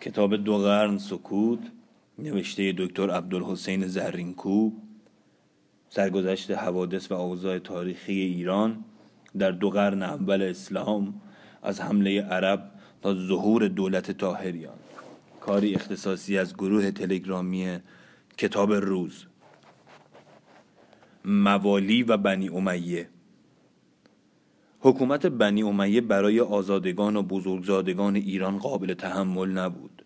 کتاب دو قرن سکوت نوشته دکتر عبدالحسین زرینکو سرگذشت حوادث و اوضاع تاریخی ایران در دو قرن اول اسلام از حمله عرب تا ظهور دولت تاهریان کاری اختصاصی از گروه تلگرامی کتاب روز. موالی و بنی امیه. حکومت بنی امیه برای آزادگان و بزرگزادگان ایران قابل تحمل نبود.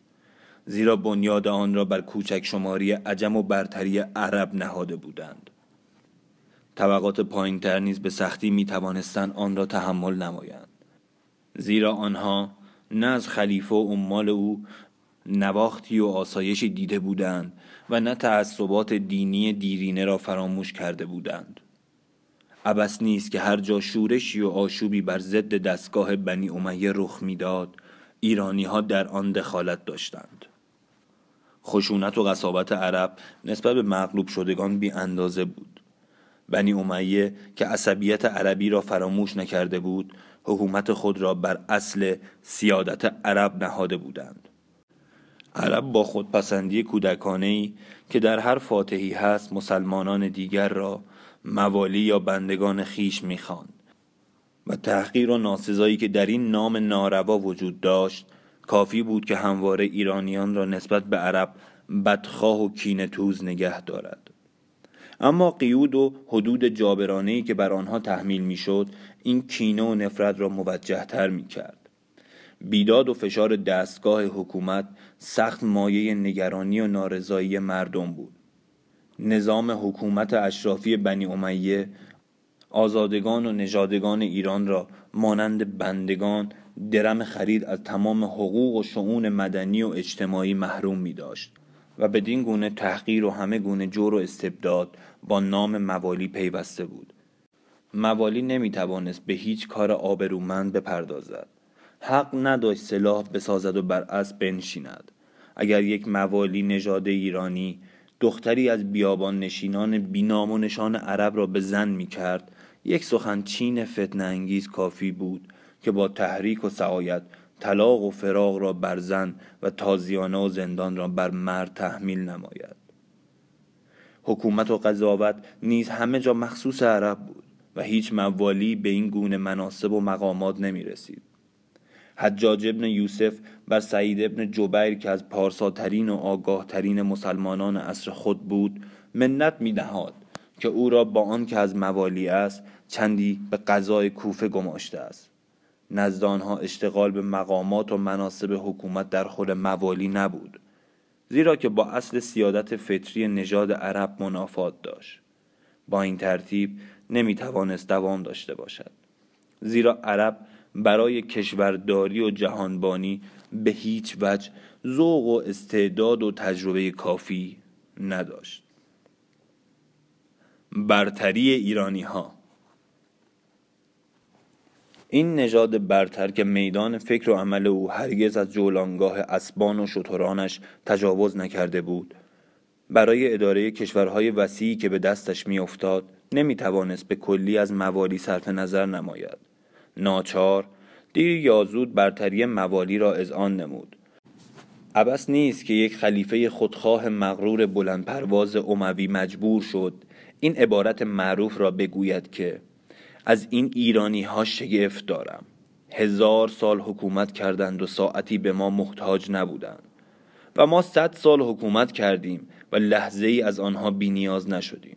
زیرا بنیاد آن را بر کوچک شماری عجم و برتری عرب نهاده بودند. طبقات پایینتر نیز به سختی می توانستند آن را تحمل نمایند. زیرا آنها نه از خلیفه و عمال او نواختی و آسایشی دیده بودند و نه تعصبات دینی دیرینه را فراموش کرده بودند. ابس نیست که هر جا شورشی و آشوبی بر ضد دستگاه بنی امیه رخ می‌داد ایرانی ها در آن دخالت داشتند. خشونت و قصابت عرب نسبت به مغلوب شدگان بی اندازه بود. بنی امیه که عصبیت عربی را فراموش نکرده بود حکومت خود را بر اصل سیادت عرب نهاده بودند. عرب با خودپسندی کودکانه ای که در هر فاتحی هست مسلمانان دیگر را موالی یا بندگان خیش می‌خواند. و تحقیر و ناسزایی که در این نام ناروا وجود داشت کافی بود که همواره ایرانیان را نسبت به عرب بدخواه و توز نگه دارد. اما قیود و حدود جابرانه که بر آنها تحمیل می‌شد این کینه و نفرت را موجهتر می کرد بیداد و فشار دستگاه حکومت سخت مایه نگرانی و نارضایی مردم بود. نظام حکومت اشرافی بنی امیه آزادگان و نژادگان ایران را مانند بندگان درم خرید از تمام حقوق و شعون مدنی و اجتماعی محروم می داشت و بدین گونه تحقیر و همه گونه جور و استبداد با نام موالی پیوسته بود. موالی نمی توانست به هیچ کار آبرومند بپردازد. حق نداشت سلاح بسازد و بر اسب بنشیند. اگر یک موالی نژاد ایرانی دختری از بیابان نشینان بینام و نشان عرب را به زن می کرد یک سخن چین فتن انگیز کافی بود که با تحریک و سعایت طلاق و فراغ را بر زن و تازیانه و زندان را بر مرد تحمیل نماید. حکومت و قضاوت نیز همه جا مخصوص عرب بود و هیچ موالی به این گونه مناسب و مقامات نمی رسید حجاج ابن یوسف بر سعید ابن جبیر که از پارساترین و آگاهترین مسلمانان عصر خود بود منت می دهاد که او را با آن که از موالی است چندی به قضای کوفه گماشته است. نزد آنها اشتغال به مقامات و مناسب حکومت در خود موالی نبود زیرا که با اصل سیادت فطری نژاد عرب منافات داشت. با این ترتیب نمی توانست دوام داشته باشد. زیرا عرب برای کشورداری و جهانبانی به هیچ وجه ذوق و استعداد و تجربه کافی نداشت. برتری ایرانی ها این نژاد برتر که میدان فکر و عمل او هرگز از جولانگاه اسبان و شترانش تجاوز نکرده بود برای اداره کشورهای وسیعی که به دستش میافتاد نمی‌توانست به کلی از موالی صرف نظر نماید. ناچار دیر یا زود برتری موالی را آن نمود. عبس نیست که یک خلیفه خودخواه مغرور بلند پرواز اموی مجبور شد این عبارت معروف را بگوید که از این ایرانی ها شگفت دارم. هزار سال حکومت کردند و ساعتی به ما محتاج نبودند. و ما صد سال حکومت کردیم و لحظه ای از آنها بی نیاز نشدیم.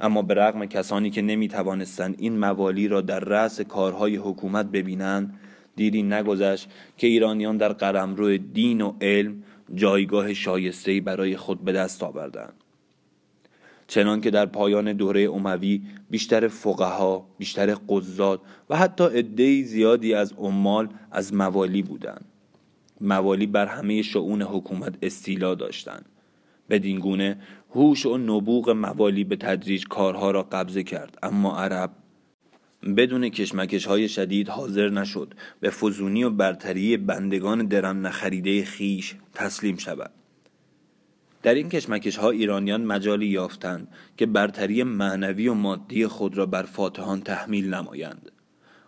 اما به رغم کسانی که نمی توانستند این موالی را در رأس کارهای حکومت ببینند دیری نگذشت که ایرانیان در قلمرو دین و علم جایگاه شایسته‌ای برای خود به دست آوردند چنان که در پایان دوره اموی بیشتر فقها، بیشتر قضات و حتی عدهای زیادی از عمال از موالی بودند. موالی بر همه شعون حکومت استیلا داشتند. بدین گونه هوش و نبوغ موالی به تدریج کارها را قبضه کرد. اما عرب بدون کشمکش های شدید حاضر نشد به فزونی و برتری بندگان درم نخریده خیش تسلیم شود. در این کشمکش ها ایرانیان مجالی یافتند که برتری معنوی و مادی خود را بر فاتحان تحمیل نمایند.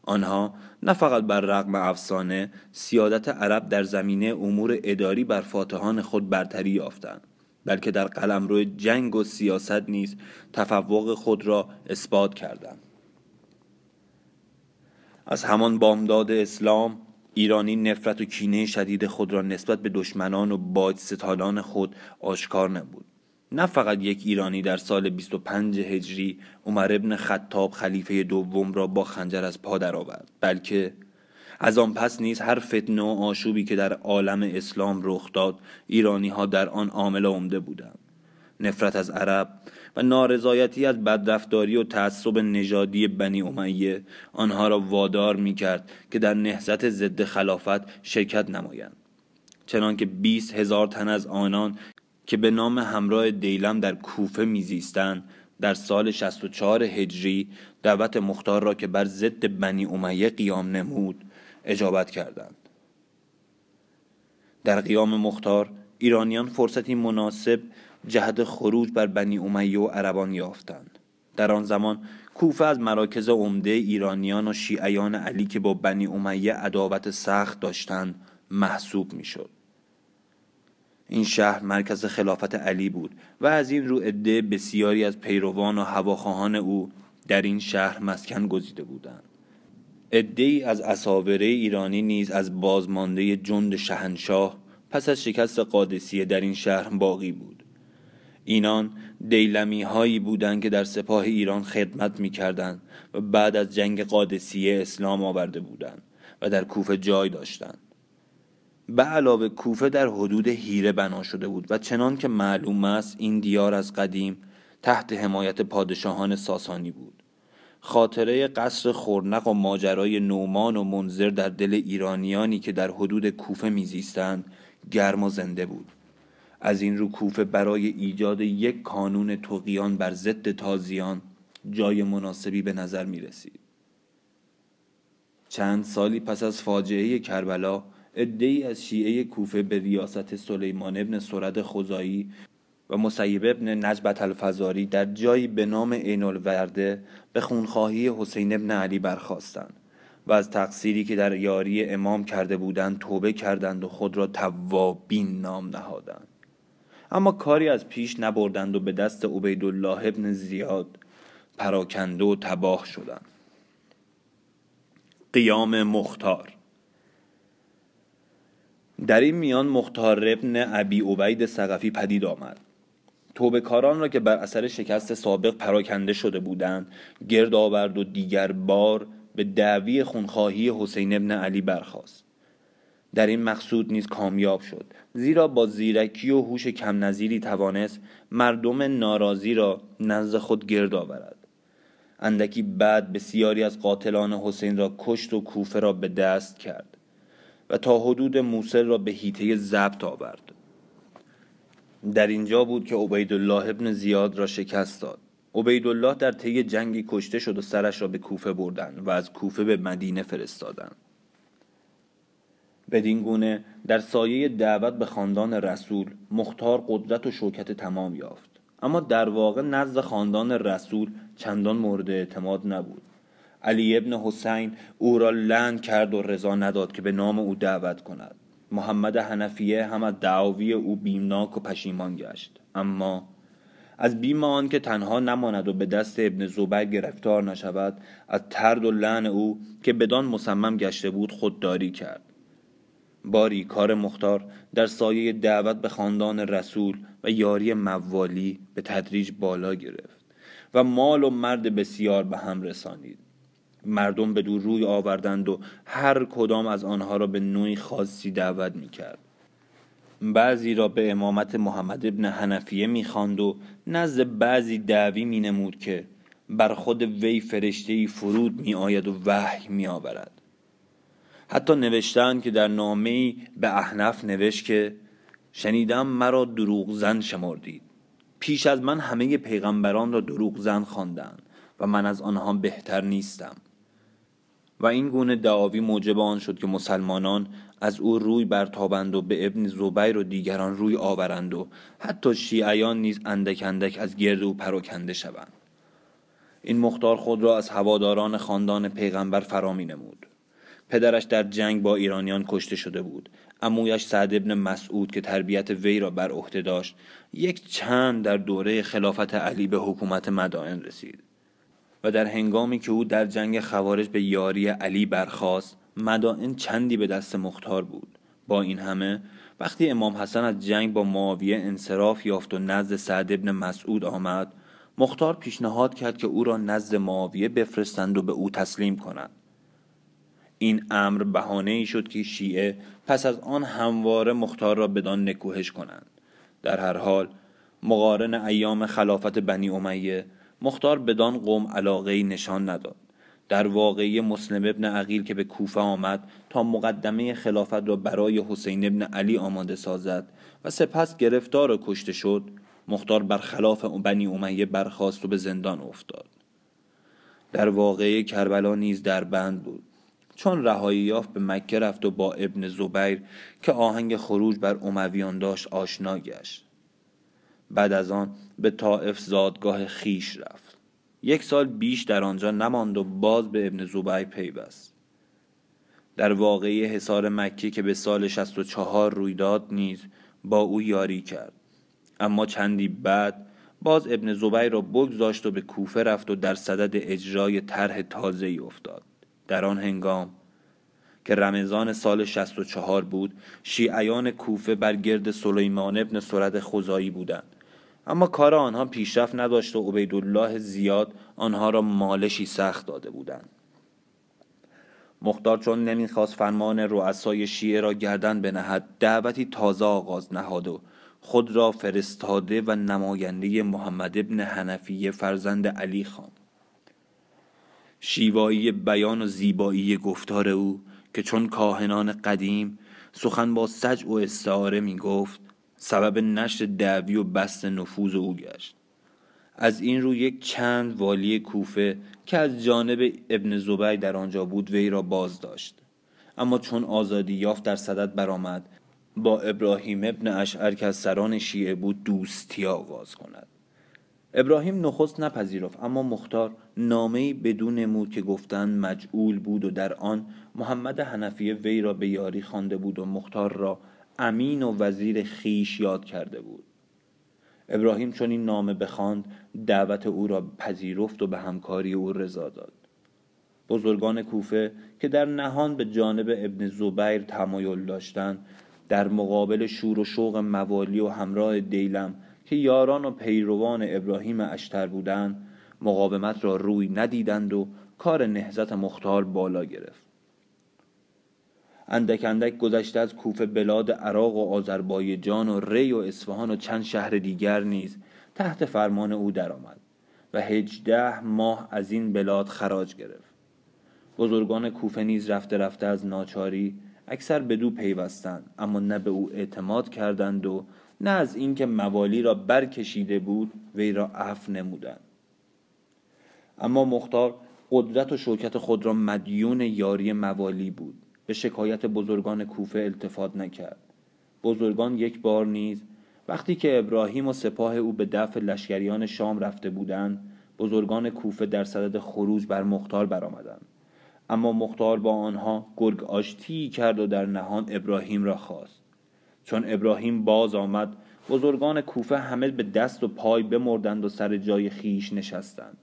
آنها نه فقط بر رغم افسانه سیادت عرب در زمینه امور اداری بر فاتحان خود برتری یافتند. بلکه در قلمرو جنگ و سیاست نیز تفوق خود را اثبات کردند. از همان بامداد اسلام ایرانی نفرت و کینه شدید خود را نسبت به دشمنان و باج ستالان خود آشکار نبود. نه فقط یک ایرانی در سال 25 هجری عمر ابن خطاب خلیفه دوم را با خنجر از پا درآورد بلکه از آن پس نیز هر فتنه و آشوبی که در عالم اسلام رخ داد ایرانی ها در آن عامل عمده بودند. نفرت از عرب و نارضایتی از بدرفتاری و تعصب نژادی بنی امیه آنها را وادار می کرد که در نهضت ضد خلافت شرکت نمایند. چنانکه 20 هزار تن از آنان که به نام همراه دیلم در کوفه میزیستند در سال 64 هجری دعوت مختار را که بر ضد بنی امیه قیام نمود اجابت کردند. در قیام مختار ایرانیان فرصتی مناسب جهت خروج بر بنی امیه و عربان یافتند. در آن زمان کوفه از مراکز عمده ایرانیان و شیعیان علی که با بنی امیه عداوت سخت داشتند محسوب می‌شد. این شهر مرکز خلافت علی بود و از این رو عده بسیاری از پیروان و هواخواهان او در این شهر مسکن گزیده بودند. ای از اساوره ایرانی نیز از بازمانده جند شهنشاه پس از شکست قادسیه در این شهر باقی بود. اینان دیلمی هایی بودند که در سپاه ایران خدمت می کردند و بعد از جنگ قادسیه اسلام آورده بودند و در کوفه جای داشتند. به علاوه کوفه در حدود هیره بنا شده بود و چنان که معلوم است این دیار از قدیم تحت حمایت پادشاهان ساسانی بود. خاطره قصر خورنق و ماجرای نومان و منظر در دل ایرانیانی که در حدود کوفه میزیستند گرم و زنده بود از این رو کوفه برای ایجاد یک کانون توقیان بر ضد تازیان جای مناسبی به نظر می رسید. چند سالی پس از فاجعه کربلا ای از شیعه کوفه به ریاست سلیمان ابن سرد خزایی و مسیب ابن نجبت الفزاری در جایی به نام عین الورده به خونخواهی حسین ابن علی برخواستند و از تقصیری که در یاری امام کرده بودند توبه کردند و خود را توابین نام نهادند. اما کاری از پیش نبردند و به دست عبیدالله ابن زیاد پراکنده و تباه شدند. قیام مختار در این میان مختار ابن ابی عبید سقفی پدید آمد. کاران را که بر اثر شکست سابق پراکنده شده بودند گرد آورد و دیگر بار به دعوی خونخواهی حسین ابن علی برخاست. در این مقصود نیز کامیاب شد زیرا با زیرکی و هوش کم نظیری توانست مردم ناراضی را نزد خود گرد آورد. اندکی بعد بسیاری از قاتلان حسین را کشت و کوفه را به دست کرد و تا حدود موسل را به هیته ضبط آورد. در اینجا بود که عبیدالله ابن زیاد را شکست داد. عبیدالله در طی جنگی کشته شد و سرش را به کوفه بردند و از کوفه به مدینه فرستادند. بدین گونه در سایه دعوت به خاندان رسول مختار قدرت و شوکت تمام یافت. اما در واقع نزد خاندان رسول چندان مورد اعتماد نبود. علی ابن حسین او را لند کرد و رضا نداد که به نام او دعوت کند. محمد حنفیه هم از دعاوی او بیمناک و پشیمان گشت. اما از بیم آن که تنها نماند و به دست ابن زبیر گرفتار نشود از ترد و لعن او که بدان مصمم گشته بود خودداری کرد. باری کار مختار در سایه دعوت به خاندان رسول و یاری موالی به تدریج بالا گرفت و مال و مرد بسیار به هم رسانید. مردم به دور روی آوردند و هر کدام از آنها را به نوعی خاصی دعوت می کرد بعضی را به امامت محمد ابن حنفیه می‌خواند و نزد بعضی دعوی می نمود که بر خود وی فرشته فرود می آید و وحی می آورد حتی نوشتند که در نامه به احنف نوشت که شنیدم مرا دروغ زن شمردید. پیش از من همه پیغمبران را دروغ زن خواندند و من از آنها بهتر نیستم. و این گونه دعاوی موجب آن شد که مسلمانان از او روی برتابند و به ابن زبیر و دیگران روی آورند و حتی شیعیان نیز اندک اندک از گرد او پراکنده شوند. این مختار خود را از هواداران خاندان پیغمبر فرا می نمود. پدرش در جنگ با ایرانیان کشته شده بود. امویش سعد ابن مسعود که تربیت وی را بر عهده داشت یک چند در دوره خلافت علی به حکومت مدائن رسید. و در هنگامی که او در جنگ خوارج به یاری علی برخاست مدائن چندی به دست مختار بود. با این همه وقتی امام حسن از جنگ با معاویه انصراف یافت و نزد سعد ابن مسعود آمد مختار پیشنهاد کرد که او را نزد معاویه بفرستند و به او تسلیم کنند این امر بهانه ای شد که شیعه پس از آن همواره مختار را بدان نکوهش کنند. در هر حال مقارن ایام خلافت بنی امیه مختار بدان قوم علاقه نشان نداد. در واقعی مسلم ابن عقیل که به کوفه آمد تا مقدمه خلافت را برای حسین ابن علی آماده سازد و سپس گرفتار و کشته شد مختار برخلاف بنی امیه برخواست و به زندان افتاد. در واقعه کربلا نیز در بند بود. چون رهایی یافت به مکه رفت و با ابن زبیر که آهنگ خروج بر امویان داشت آشنا گشت. بعد از آن به طائف زادگاه خیش رفت. یک سال بیش در آنجا نماند و باز به ابن زبیر پیوست. در واقعی حصار مکه که به سال 64 روی داد نیز با او یاری کرد. اما چندی بعد باز ابن زبیر را بگذاشت و به کوفه رفت و در صدد اجرای طرح تازه ای افتاد. در آن هنگام که رمضان سال 64 بود شیعیان کوفه بر گرد سلیمان ابن سرد خزایی بودند. اما کار آنها پیشرفت نداشت و عبیدالله زیاد آنها را مالشی سخت داده بودند. مختار چون نمی‌خواست فرمان رؤسای شیعه را گردن بنهد دعوتی تازه آغاز نهاد و خود را فرستاده و نماینده محمد ابن حنفیه فرزند علی خان. شیوایی بیان و زیبایی گفتار او که چون کاهنان قدیم سخن با سج و استعاره می گفت سبب نشر دعوی و بست نفوذ او گشت. از این رو یک چند والی کوفه که از جانب ابن زبی در آنجا بود وی را باز داشت. اما چون آزادی یافت در صدد برآمد با ابراهیم ابن اشعر که از سران شیعه بود دوستی آغاز کند. ابراهیم نخست نپذیرفت اما مختار نامهای بدون نمود که گفتند مجعول بود و در آن محمد حنفیه وی را به یاری خوانده بود و مختار را امین و وزیر خیش یاد کرده بود. ابراهیم چون این نامه بخواند دعوت او را پذیرفت و به همکاری او رضا داد. بزرگان کوفه که در نهان به جانب ابن زبیر تمایل داشتند در مقابل شور و شوق موالی و همراه دیلم که یاران و پیروان ابراهیم اشتر بودند مقاومت را روی ندیدند و کار نهزت مختار بالا گرفت. اندک اندک گذشته از کوفه بلاد عراق و آذربایجان و ری و اصفهان و چند شهر دیگر نیز تحت فرمان او درآمد و هجده ماه از این بلاد خراج گرفت. بزرگان کوفه نیز رفته رفته از ناچاری اکثر به دو پیوستند اما نه به او اعتماد کردند و نه از اینکه موالی را برکشیده بود وی را عفو نمودند. اما مختار قدرت و شوکت خود را مدیون یاری موالی بود. به شکایت بزرگان کوفه التفات نکرد. بزرگان یک بار نیز وقتی که ابراهیم و سپاه او به دفع لشکریان شام رفته بودند بزرگان کوفه در صدد خروج بر مختار برآمدند. اما مختار با آنها گرگ آشتی کرد و در نهان ابراهیم را خواست. چون ابراهیم باز آمد بزرگان کوفه همه به دست و پای بمردند و سر جای خیش نشستند.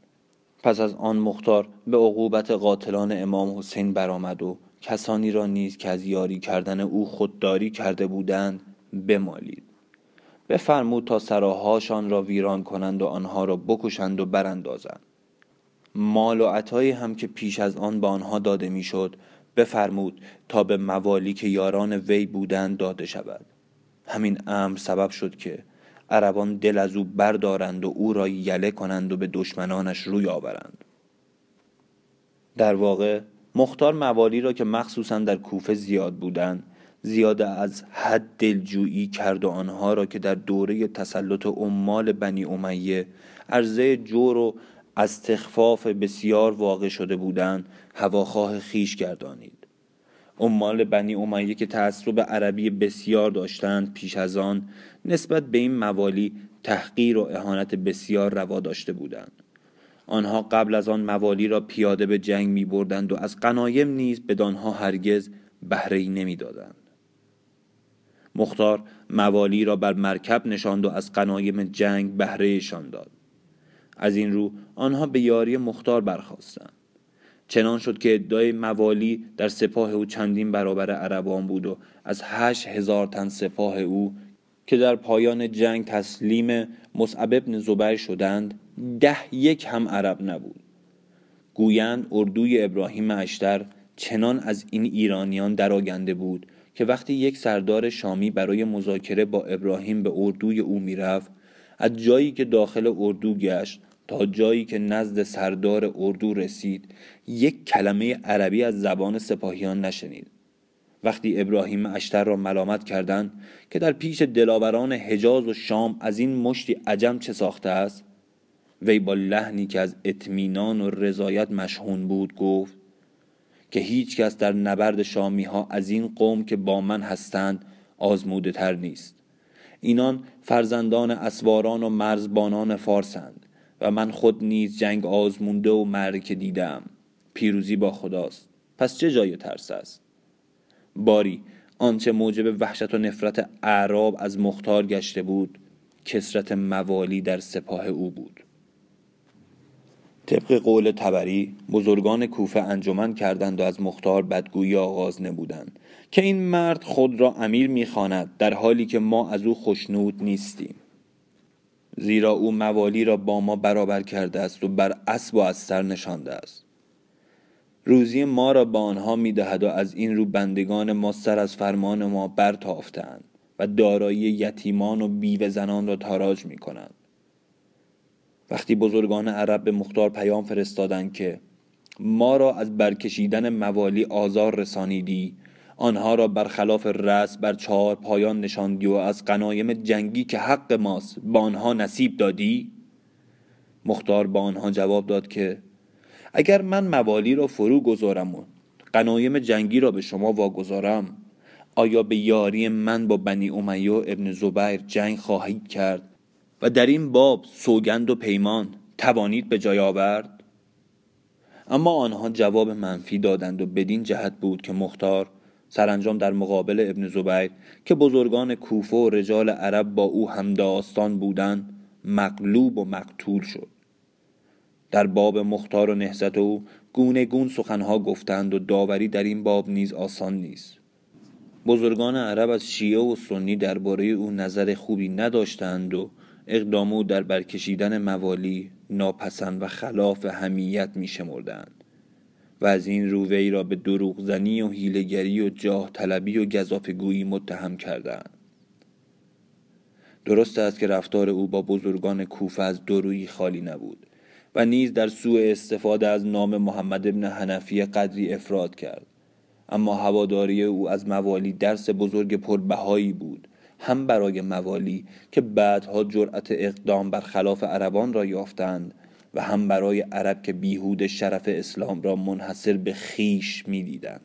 پس از آن مختار به عقوبت قاتلان امام حسین برآمد و کسانی را نیز که از یاری کردن او خودداری کرده بودند بمالید. بفرمود تا سراهاشان را ویران کنند و آنها را بکشند و براندازند. مال و عطایی هم که پیش از آن به آنها داده می‌شد بفرمود تا به موالی که یاران وی بودند داده شود. همین امر سبب شد که عربان دل از او بردارند و او را یله کنند و به دشمنانش روی آورند. در واقع مختار موالی را که مخصوصا در کوفه زیاد بودند زیاده از حد دلجویی کرد و آنها را که در دوره تسلط عمال بنی امیه عرضه جور و از تخفاف بسیار واقع شده بودند هواخواه خیش گردانید. عمال بنی امیه که تعصب عربی بسیار داشتند پیش از آن نسبت به این موالی تحقیر و اهانت بسیار روا داشته بودند. آنها قبل از آن موالی را پیاده به جنگ می بردند و از قنایم نیز بدانها هرگز بهره نمی دادند. مختار موالی را بر مرکب نشاند و از قنایم جنگ بهرهشان داد از این رو آنها به یاری مختار برخواستند چنان شد که ادعای موالی در سپاه او چندین برابر عربان بود و از هشت هزار تن سپاه او که در پایان جنگ تسلیم مصعب ابن زبیر شدند ده یک هم عرب نبود. گویند اردوی ابراهیم اشتر چنان از این ایرانیان درآگنده بود که وقتی یک سردار شامی برای مذاکره با ابراهیم به اردوی او می‌رفت از جایی که داخل اردو گشت تا جایی که نزد سردار اردو رسید یک کلمه عربی از زبان سپاهیان نشنید. وقتی ابراهیم اشتر را ملامت کردند که در پیش دلاوران حجاز و شام از این مشتی عجم چه ساخته است وی با لحنی که از اطمینان و رضایت مشهون بود گفت که هیچ کس در نبرد شامی ها از این قوم که با من هستند آزموده تر نیست. اینان فرزندان اسواران و مرزبانان فارسند و من خود نیز جنگ آزمونده و مرک دیدم. پیروزی با خداست. پس چه جای ترس است؟ باری آنچه موجب وحشت و نفرت اعراب از مختار گشته بود کسرت موالی در سپاه او بود. طبق قول تبری بزرگان کوفه انجمن کردند و از مختار بدگویی آغاز نبودند که این مرد خود را امیر می‌خواند در حالی که ما از او خوشنود نیستیم. زیرا او موالی را با ما برابر کرده است و بر اسب و از سر نشانده است. روزی ما را با آنها می‌دهد و از این رو بندگان ما سر از فرمان ما برتافتند و دارایی یتیمان و بیوه زنان را تاراج می کنند وقتی بزرگان عرب به مختار پیام فرستادند که ما را از برکشیدن موالی آزار رسانیدی آنها را برخلاف رس بر چهار پایان نشاندی و از قنایم جنگی که حق ماست با آنها نصیب دادی؟ مختار با آنها جواب داد که اگر من موالی را فرو گذارم و قنایم جنگی را به شما واگذارم آیا به یاری من با بنی امیه ابن زبیر جنگ خواهید کرد؟ و در این باب سوگند و پیمان توانید به جای آورد؟ اما آنها جواب منفی دادند و بدین جهت بود که مختار سرانجام در مقابل ابن زبیر که بزرگان کوفه و رجال عرب با او هم داستان بودند مغلوب و مقتول شد. در باب مختار و نهزت او گونه گون سخنها گفتند و داوری در این باب نیز آسان نیست. بزرگان عرب از شیعه و سنی درباره او نظر خوبی نداشتند و اقدام او در برکشیدن موالی ناپسند و خلاف همیت می شمردند و از این رو وی را به دروغ زنی و هیلگری و جاه طلبی و گذافگویی متهم کردند درست است که رفتار او با بزرگان کوفه از درویی خالی نبود و نیز در سوء استفاده از نام محمد ابن حنفی قدری افراد کرد. اما هواداری او از موالی درس بزرگ پربهایی بود هم برای موالی که بعدها جرأت اقدام بر خلاف عربان را یافتند و هم برای عرب که بیهود شرف اسلام را منحصر به خیش می‌دیدند.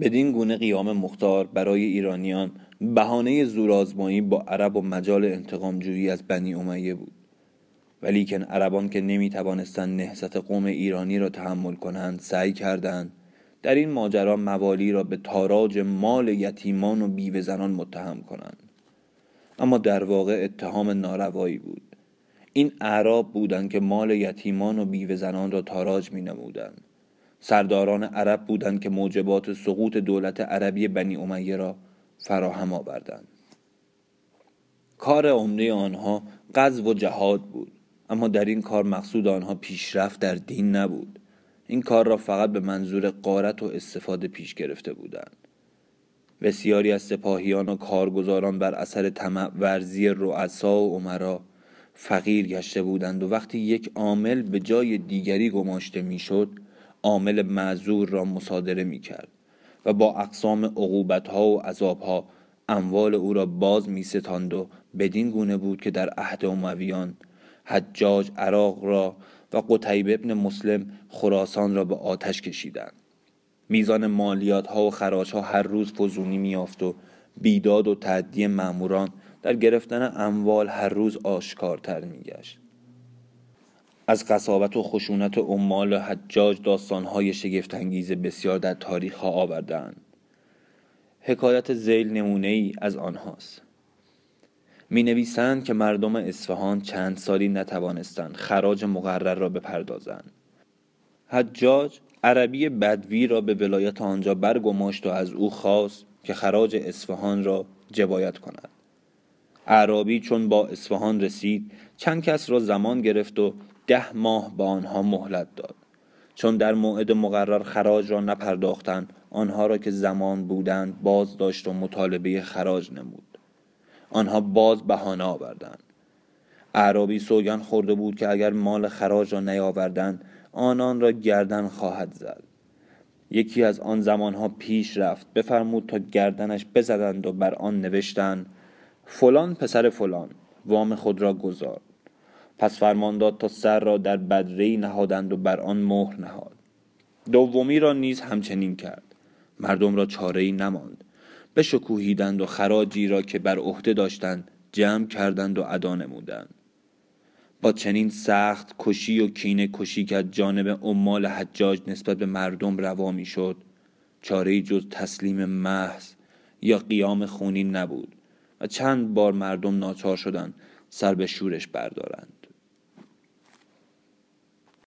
بدین گونه قیام مختار برای ایرانیان بهانه زورآزمایی با عرب و مجال انتقام جویی از بنی امیه بود. ولیکن عربان که نمی توانستند نهضت قوم ایرانی را تحمل کنند سعی کردند در این ماجرا موالی را به تاراج مال یتیمان و بیوه زنان متهم کنند. اما در واقع اتهام ناروایی بود. این اعراب بودند که مال یتیمان و بیوه زنان را تاراج می نمودند سرداران عرب بودند که موجبات سقوط دولت عربی بنی امیه را فراهم آوردند. کار عمده آنها غزو و جهاد بود. اما در این کار مقصود آنها پیشرفت در دین نبود. این کار را فقط به منظور قارت و استفاده پیش گرفته بودند. بسیاری از سپاهیان و کارگزاران بر اثر طمع ورزی رؤسا و عمرا فقیر گشته بودند و وقتی یک عامل به جای دیگری گماشته می‌شد عامل معذور را مصادره می کرد و با اقسام عقوبت ها و عذاب ها اموال او را باز می ستاند و بدین گونه بود که در عهد امویان حجاج عراق را و قطیب ابن مسلم خراسان را به آتش کشیدند. میزان مالیات ها و خراج ها هر روز فزونی میافت و بیداد و تعدی ماموران در گرفتن اموال هر روز آشکارتر میگشت. از قصابت و خشونت عمال حجاج داستانهای شگفتانگیز بسیار در تاریخ ها آوردند حکایت زیل نمونه ای از آنهاست. می نویسند که مردم اصفهان چند سالی نتوانستند خراج مقرر را بپردازند. حجاج عربی بدوی را به ولایت آنجا برگماشت و از او خواست که خراج اصفهان را جبایت کند. عربی چون با اصفهان رسید چند کس را زمان گرفت و ده ماه با آنها مهلت داد. چون در موعد مقرر خراج را نپرداختند آنها را که زمان بودند باز داشت و مطالبه خراج نمود. آنها باز بهانه آوردند. اعرابی سوگن خورده بود که اگر مال خراج را نیاوردند آنان را گردن خواهد زد. یکی از آن زمانها پیش رفت بفرمود تا گردنش بزدند و بر آن نوشتند فلان پسر فلان وام خود را گذار. پس فرمان داد تا سر را در بدری نهادند و بر آن مهر نهاد. دومی را نیز همچنین کرد. مردم را چاره ای نماند. بشکوهیدند و خراجی را که بر عهده داشتند جمع کردند و ادا نمودند. با چنین سخت کشی و کینه کشی که از جانب عمال حجاج نسبت به مردم روا می‌شد چاره جز تسلیم محض یا قیام خونین نبود و چند بار مردم ناچار شدند سر به شورش بردارند.